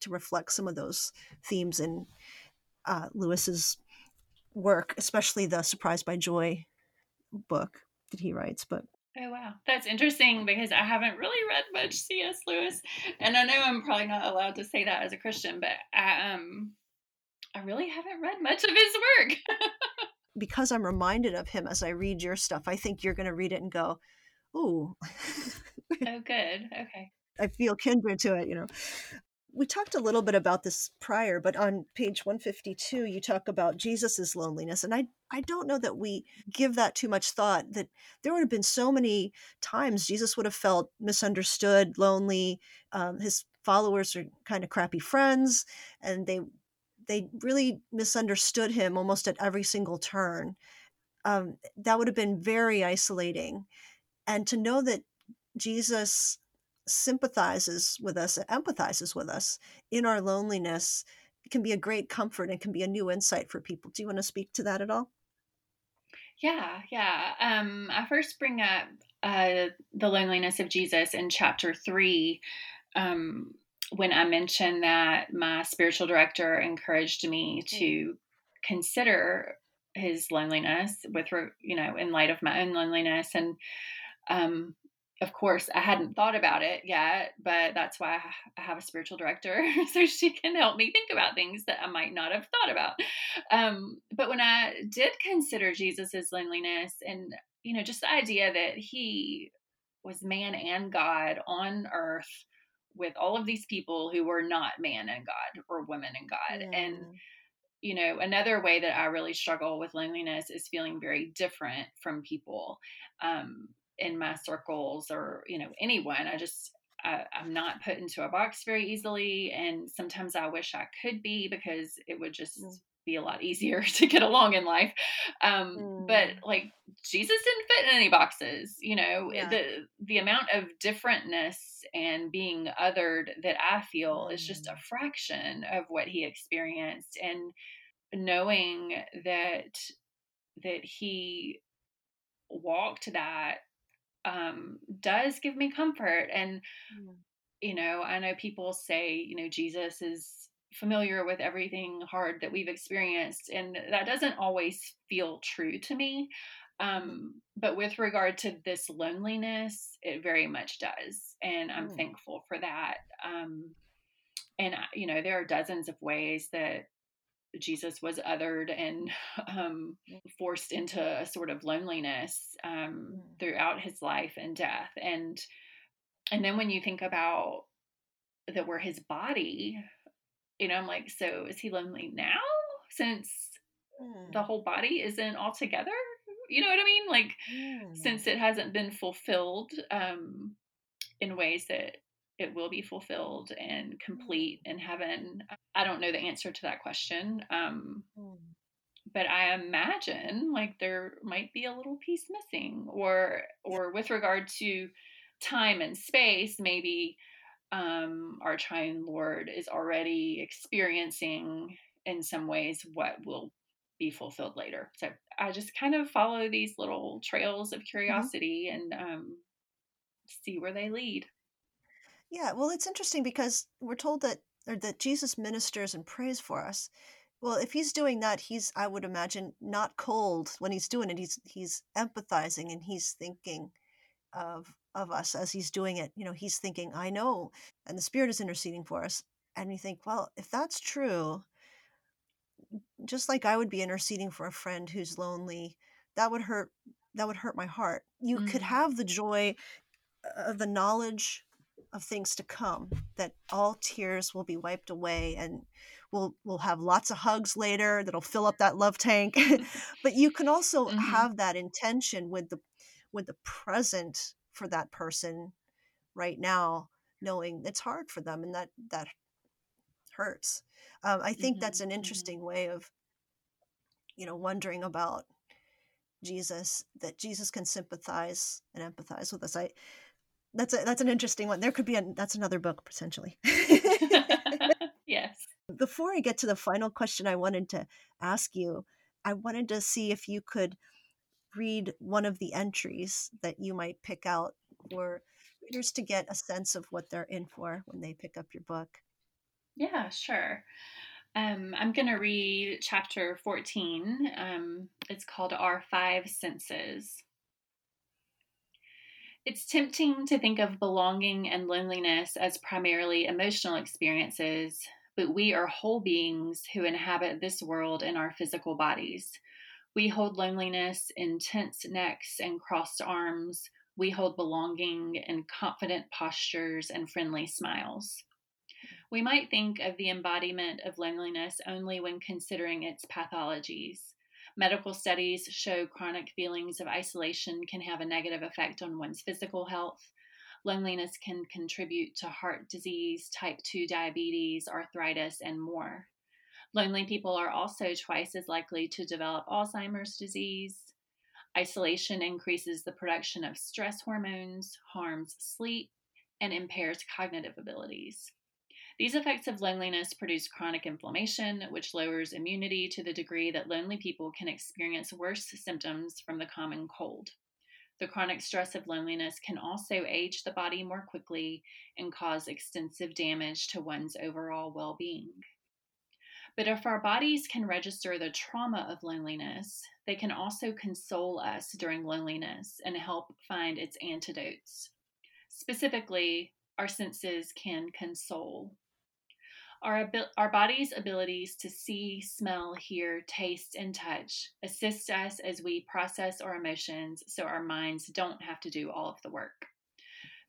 Speaker 1: to reflect some of those themes in uh, Lewis's work, especially the "Surprised by Joy" book that he writes. But
Speaker 2: Oh wow, that's interesting because I haven't really read much C.S. Lewis, and I know I'm probably not allowed to say that as a Christian, but I um I really haven't read much of his work.
Speaker 1: because I'm reminded of him as I read your stuff, I think you're going to read it and go, "Ooh."
Speaker 2: oh, good. Okay.
Speaker 1: I feel kindred to it, you know we talked a little bit about this prior, but on page 152, you talk about Jesus's loneliness. And I, I don't know that we give that too much thought, that there would have been so many times Jesus would have felt misunderstood, lonely. Um, his followers are kind of crappy friends, and they they really misunderstood him almost at every single turn. Um, that would have been very isolating. And to know that Jesus sympathizes with us, empathizes with us in our loneliness can be a great comfort and can be a new insight for people. Do you want to speak to that at all?
Speaker 2: Yeah, yeah. Um, I first bring up uh, the loneliness of Jesus in chapter three. Um, when I mentioned that my spiritual director encouraged me mm. to consider his loneliness with, you know, in light of my own loneliness. And um, of course, I hadn't thought about it yet, but that's why I have a spiritual director, so she can help me think about things that I might not have thought about. Um, but when I did consider Jesus's loneliness, and you know, just the idea that he was man and God on earth with all of these people who were not man and God or women and God, mm. and you know, another way that I really struggle with loneliness is feeling very different from people. Um, in my circles or you know anyone i just I, am not put into a box very easily and sometimes i wish i could be because it would just mm. be a lot easier to get along in life um, mm. but like jesus didn't fit in any boxes you know yeah. the the amount of differentness and being othered that i feel mm. is just a mm. fraction of what he experienced and knowing that that he walked that um, does give me comfort. And, mm. you know, I know people say, you know, Jesus is familiar with everything hard that we've experienced. And that doesn't always feel true to me. Mm-hmm. Um, but with regard to this loneliness, it very much does. And I'm mm. thankful for that. Um, and, you know, there are dozens of ways that Jesus was othered and um, forced into a sort of loneliness um, mm. throughout his life and death. And and then when you think about that we're his body, you know, I'm like, so is he lonely now since mm. the whole body isn't all together? You know what I mean? Like, mm. since it hasn't been fulfilled um, in ways that it will be fulfilled and complete in heaven? I don't know the answer to that question. Um, mm. But I imagine like there might be a little piece missing, or or with regard to time and space, maybe um, our triune Lord is already experiencing in some ways what will be fulfilled later. So I just kind of follow these little trails of mm-hmm. curiosity mm-hmm. and um, see where they lead.
Speaker 1: Yeah, well, it's interesting because we're told that or that Jesus ministers and prays for us. Well, if he's doing that, he's I would imagine not cold when he's doing it. He's he's empathizing and he's thinking of of us as he's doing it. You know, he's thinking, I know, and the Spirit is interceding for us. And you think, well, if that's true, just like I would be interceding for a friend who's lonely, that would hurt that would hurt my heart. You mm-hmm. could have the joy of the knowledge of things to come that all tears will be wiped away and we'll we'll have lots of hugs later that'll fill up that love tank but you can also mm-hmm. have that intention with the with the present for that person right now knowing it's hard for them and that that hurts um, i think mm-hmm. that's an mm-hmm. interesting way of you know wondering about jesus that jesus can sympathize and empathize with us i that's a, that's an interesting one. There could be a that's another book potentially.
Speaker 2: yes.
Speaker 1: before I get to the final question I wanted to ask you, I wanted to see if you could read one of the entries that you might pick out for readers to get a sense of what they're in for when they pick up your book.
Speaker 2: Yeah, sure. Um, I'm going to read chapter 14. Um, it's called Our Five Senses. It's tempting to think of belonging and loneliness as primarily emotional experiences, but we are whole beings who inhabit this world in our physical bodies. We hold loneliness in tense necks and crossed arms. We hold belonging in confident postures and friendly smiles. We might think of the embodiment of loneliness only when considering its pathologies. Medical studies show chronic feelings of isolation can have a negative effect on one's physical health. Loneliness can contribute to heart disease, type 2 diabetes, arthritis, and more. Lonely people are also twice as likely to develop Alzheimer's disease. Isolation increases the production of stress hormones, harms sleep, and impairs cognitive abilities. These effects of loneliness produce chronic inflammation, which lowers immunity to the degree that lonely people can experience worse symptoms from the common cold. The chronic stress of loneliness can also age the body more quickly and cause extensive damage to one's overall well being. But if our bodies can register the trauma of loneliness, they can also console us during loneliness and help find its antidotes. Specifically, our senses can console. Our, our body's abilities to see, smell, hear, taste, and touch assist us as we process our emotions so our minds don't have to do all of the work.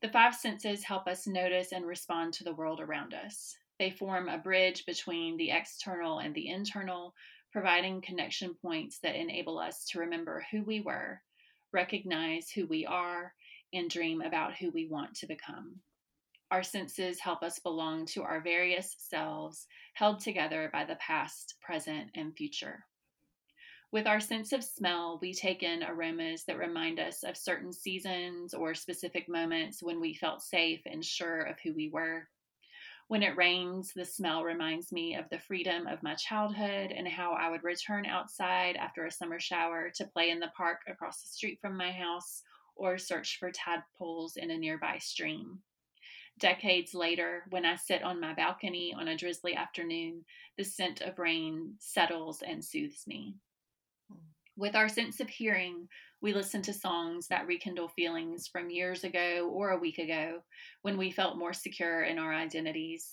Speaker 2: The five senses help us notice and respond to the world around us. They form a bridge between the external and the internal, providing connection points that enable us to remember who we were, recognize who we are, and dream about who we want to become. Our senses help us belong to our various selves, held together by the past, present, and future. With our sense of smell, we take in aromas that remind us of certain seasons or specific moments when we felt safe and sure of who we were. When it rains, the smell reminds me of the freedom of my childhood and how I would return outside after a summer shower to play in the park across the street from my house or search for tadpoles in a nearby stream. Decades later, when I sit on my balcony on a drizzly afternoon, the scent of rain settles and soothes me. With our sense of hearing, we listen to songs that rekindle feelings from years ago or a week ago when we felt more secure in our identities.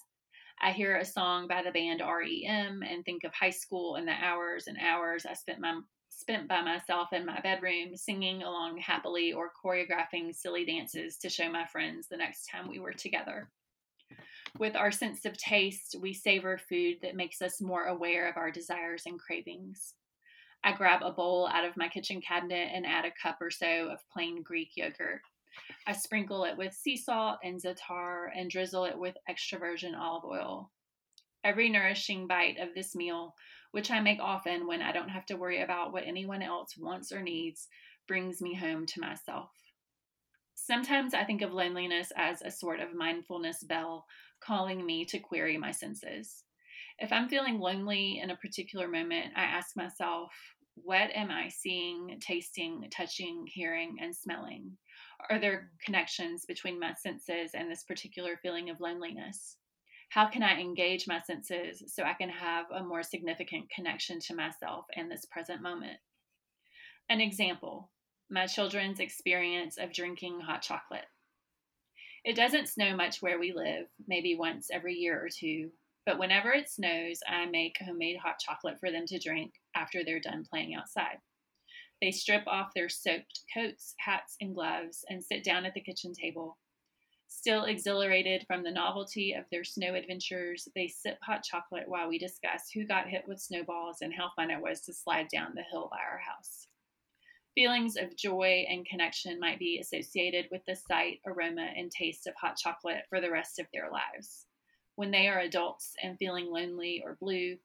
Speaker 2: I hear a song by the band REM and think of high school and the hours and hours I spent my spent by myself in my bedroom, singing along happily or choreographing silly dances to show my friends the next time we were together. With our sense of taste, we savor food that makes us more aware of our desires and cravings. I grab a bowl out of my kitchen cabinet and add a cup or so of plain Greek yogurt. I sprinkle it with sea salt and za'atar and drizzle it with extra virgin olive oil. Every nourishing bite of this meal which I make often when I don't have to worry about what anyone else wants or needs, brings me home to myself. Sometimes I think of loneliness as a sort of mindfulness bell calling me to query my senses. If I'm feeling lonely in a particular moment, I ask myself, what am I seeing, tasting, touching, hearing, and smelling? Are there connections between my senses and this particular feeling of loneliness? How can I engage my senses so I can have a more significant connection to myself in this present moment? An example my children's experience of drinking hot chocolate. It doesn't snow much where we live, maybe once every year or two, but whenever it snows, I make homemade hot chocolate for them to drink after they're done playing outside. They strip off their soaked coats, hats, and gloves and sit down at the kitchen table Still exhilarated from the novelty of their snow adventures, they sip hot chocolate while we discuss who got hit with snowballs and how fun it was to slide down the hill by our house. Feelings of joy and connection might be associated with the sight, aroma, and taste of hot chocolate for the rest of their lives. When they are adults and feeling lonely or blue,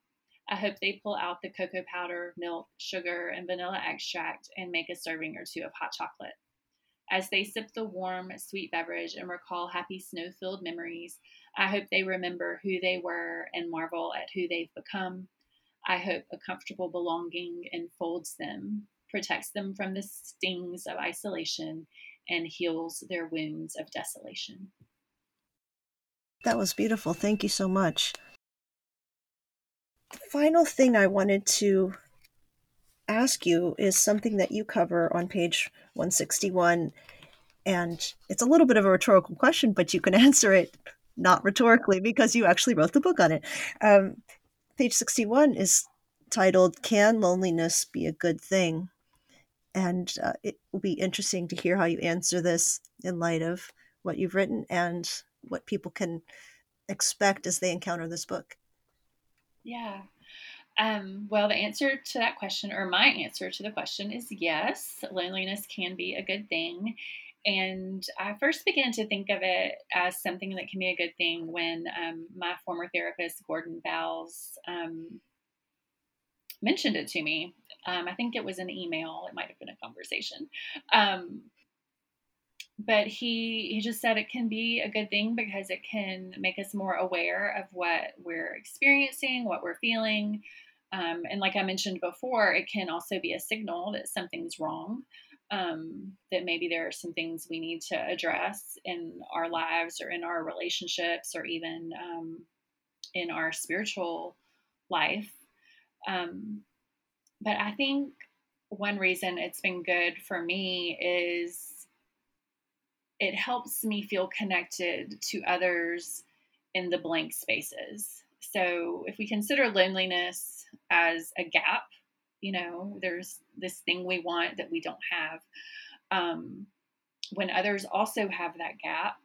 Speaker 2: I hope they pull out the cocoa powder, milk, sugar, and vanilla extract and make a serving or two of hot chocolate. As they sip the warm, sweet beverage and recall happy snow filled memories, I hope they remember who they were and marvel at who they've become. I hope a comfortable belonging enfolds them, protects them from the stings of isolation, and heals their wounds of desolation.
Speaker 1: That was beautiful. Thank you so much. The final thing I wanted to ask you is something that you cover on page 161. And it's a little bit of a rhetorical question, but you can answer it not rhetorically because you actually wrote the book on it. Um, page 61 is titled Can Loneliness Be a Good Thing? And uh, it will be interesting to hear how you answer this in light of what you've written and what people can expect as they encounter this book.
Speaker 2: Yeah. Um, well, the answer to that question, or my answer to the question, is yes. Loneliness can be a good thing. And I first began to think of it as something that can be a good thing when um, my former therapist, Gordon Bowles, um, mentioned it to me. Um, I think it was an email, it might have been a conversation. Um, but he he just said it can be a good thing because it can make us more aware of what we're experiencing, what we're feeling, um, and like I mentioned before, it can also be a signal that something's wrong. Um, that maybe there are some things we need to address in our lives or in our relationships or even um, in our spiritual life. Um, but I think one reason it's been good for me is it helps me feel connected to others in the blank spaces. So if we consider loneliness as a gap, you know, there's this thing we want that we don't have. Um, when others also have that gap,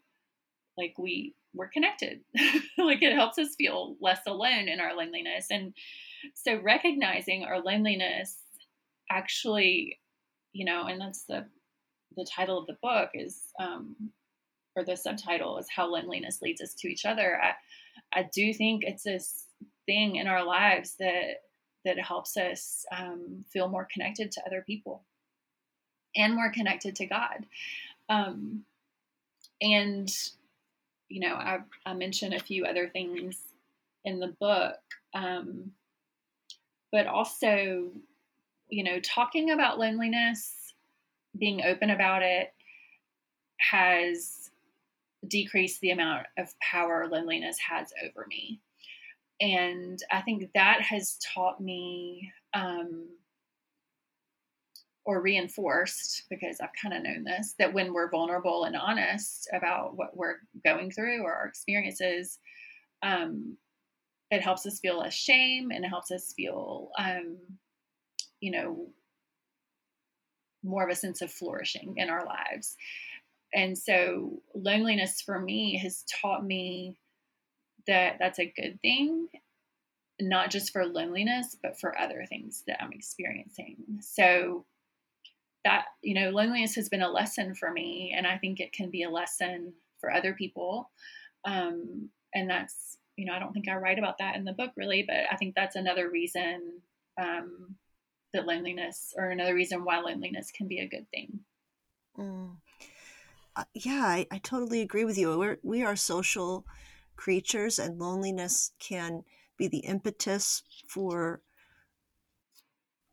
Speaker 2: like we we're connected. like it helps us feel less alone in our loneliness. And so recognizing our loneliness actually, you know, and that's the the title of the book is, um, or the subtitle is how loneliness leads us to each other. I, I do think it's this thing in our lives that that helps us um, feel more connected to other people and more connected to God. Um, and you know, I, I mentioned a few other things in the book, um, but also, you know, talking about loneliness being open about it has decreased the amount of power loneliness has over me. And I think that has taught me um, or reinforced, because I've kind of known this, that when we're vulnerable and honest about what we're going through or our experiences, um, it helps us feel less shame and it helps us feel, um, you know, more of a sense of flourishing in our lives. And so loneliness for me has taught me that that's a good thing, not just for loneliness, but for other things that I'm experiencing. So that, you know, loneliness has been a lesson for me, and I think it can be a lesson for other people. Um, and that's, you know, I don't think I write about that in the book really, but I think that's another reason um, that loneliness or another reason why loneliness can be a good thing.
Speaker 1: Mm. Uh, yeah, I, I totally agree with you. We're, we are social creatures, and loneliness can be the impetus for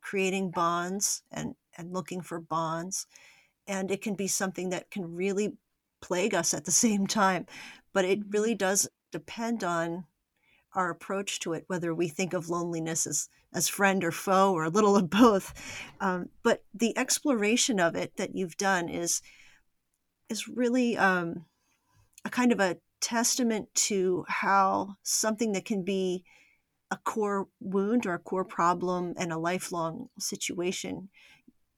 Speaker 1: creating bonds and, and looking for bonds. And it can be something that can really plague us at the same time. But it really mm-hmm. does depend on our approach to it, whether we think of loneliness as, as friend or foe or a little of both. Um, but the exploration of it that you've done is is really um, a kind of a testament to how something that can be a core wound or a core problem and a lifelong situation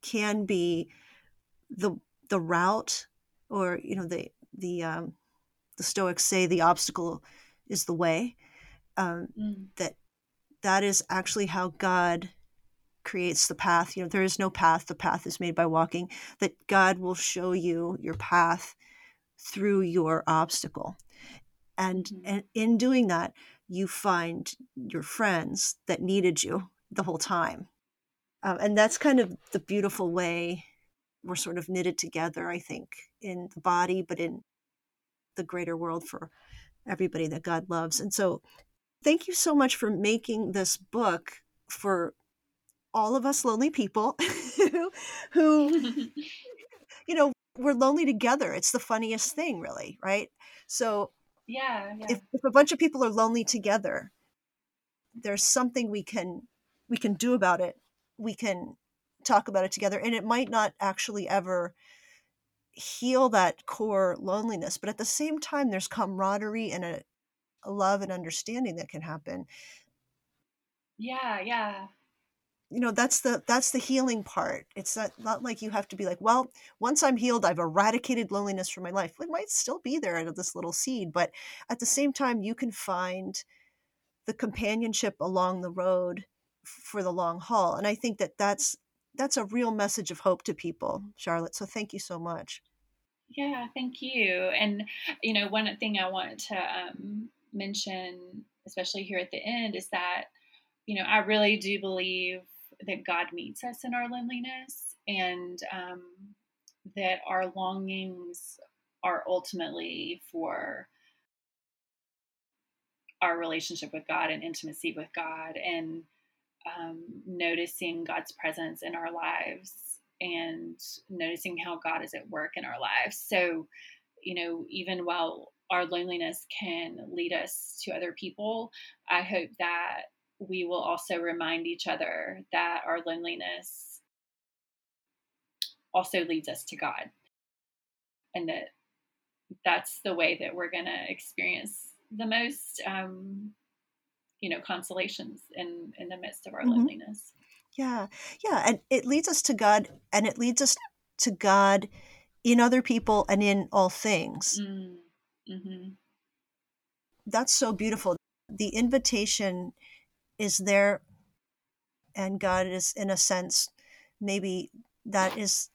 Speaker 1: can be the the route or you know the the um, the Stoics say the obstacle is the way um, mm. that that is actually how God creates the path. You know, there is no path. The path is made by walking. That God will show you your path through your obstacle. And, mm-hmm. and in doing that, you find your friends that needed you the whole time. Um, and that's kind of the beautiful way we're sort of knitted together, I think, in the body, but in the greater world for everybody that God loves. And so, thank you so much for making this book for all of us lonely people who, you know, we're lonely together. It's the funniest thing, really, right? So,
Speaker 2: yeah, yeah.
Speaker 1: If, if a bunch of people are lonely together, there's something we can we can do about it. We can talk about it together, and it might not actually ever heal that core loneliness, but at the same time, there's camaraderie and a, a love and understanding that can happen.
Speaker 2: Yeah, yeah
Speaker 1: you know that's the that's the healing part. It's not, not like you have to be like well once i'm healed i've eradicated loneliness from my life. It might still be there out of this little seed but at the same time you can find the companionship along the road for the long haul and i think that that's that's a real message of hope to people charlotte so thank you so much.
Speaker 2: Yeah thank you and you know one thing i want to um, mention especially here at the end is that you know i really do believe that God meets us in our loneliness and um, that our longings are ultimately for our relationship with God and intimacy with God and um, noticing God's presence in our lives and noticing how God is at work in our lives. So, you know, even while our loneliness can lead us to other people, I hope that we will also remind each other that our loneliness also leads us to God. And that that's the way that we're going to experience the most um, you know consolations in in the midst of our mm-hmm. loneliness.
Speaker 1: Yeah. Yeah. And it leads us to god and it leads us to god in other people and in all things. Mm, mm-hmm. that's so beautiful. The invitation is there and God is in a sense maybe that is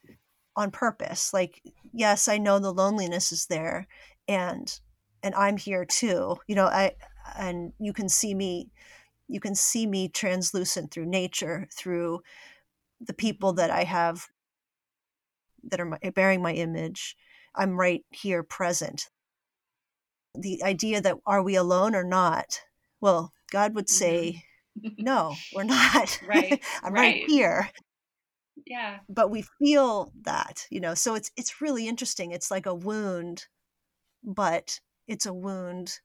Speaker 1: on purpose. Like yes I know the loneliness is there and and I'm here too you know I and you can see me you can see me translucent through nature through the people that I have that are bearing my image. I'm right here present. The idea that are we alone or not? Well God would mm-hmm. say no, we're not.
Speaker 2: Right.
Speaker 1: I'm
Speaker 2: right.
Speaker 1: right here.
Speaker 2: Yeah.
Speaker 1: But we feel that, you know, so it's it's really interesting. It's like a wound, but it's a wound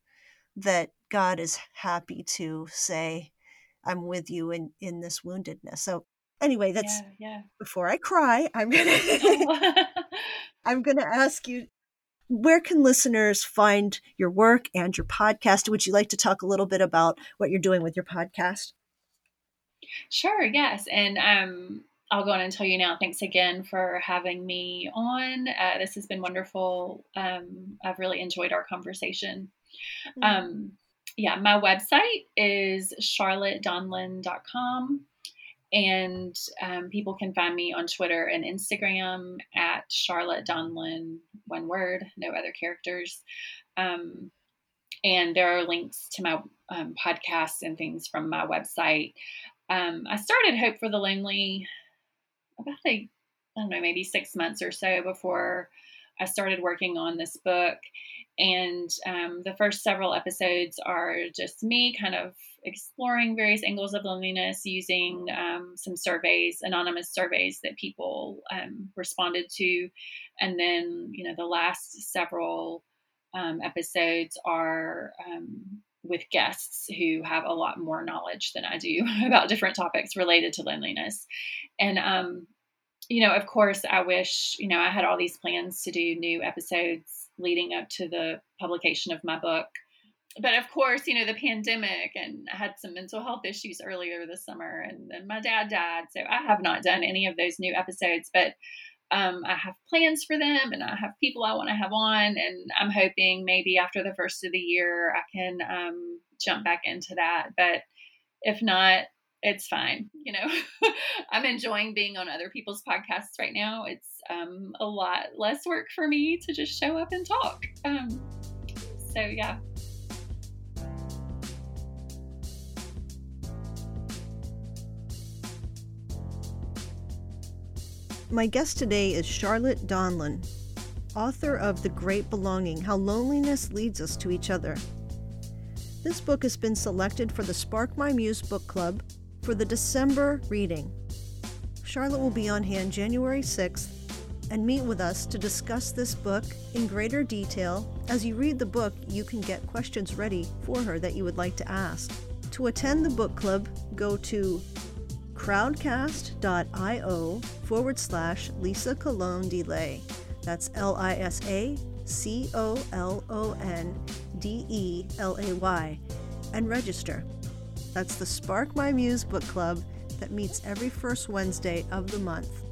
Speaker 1: that God is happy to say, I'm with you in in this woundedness. So anyway, that's
Speaker 2: yeah, yeah.
Speaker 1: before I cry, I'm gonna I'm gonna ask you where can listeners find your work and your podcast? Would you like to talk a little bit about what you're doing with your podcast?
Speaker 2: Sure, yes. And um, I'll go on and tell you now. Thanks again for having me on. Uh, this has been wonderful. Um, I've really enjoyed our conversation. Mm-hmm. Um, yeah, my website is charlottedonlon.com. And um, people can find me on Twitter and Instagram at Charlotte Donlon, one word, no other characters. Um, and there are links to my um, podcasts and things from my website. Um, I started Hope for the Lonely about a, I don't know, maybe six months or so before I started working on this book. And um, the first several episodes are just me kind of exploring various angles of loneliness using um, some surveys, anonymous surveys that people um, responded to. And then, you know, the last several um, episodes are um, with guests who have a lot more knowledge than I do about different topics related to loneliness. And, um, you know, of course, I wish, you know, I had all these plans to do new episodes leading up to the publication of my book but of course, you know, the pandemic and I had some mental health issues earlier this summer and then my dad died. So I have not done any of those new episodes, but um, I have plans for them and I have people I want to have on. And I'm hoping maybe after the first of the year, I can um, jump back into that. But if not, it's fine. You know, I'm enjoying being on other people's podcasts right now. It's um, a lot less work for me to just show up and talk. Um, so, yeah.
Speaker 1: My guest today is Charlotte Donlon, author of The Great Belonging How Loneliness Leads Us to Each Other. This book has been selected for the Spark My Muse Book Club for the December reading. Charlotte will be on hand January 6th and meet with us to discuss this book in greater detail. As you read the book, you can get questions ready for her that you would like to ask. To attend the book club, go to crowdcast.io forward slash Lisa Colon Delay. That's L I S A C O L O N D E L A Y and register. That's the Spark My Muse book club that meets every first Wednesday of the month.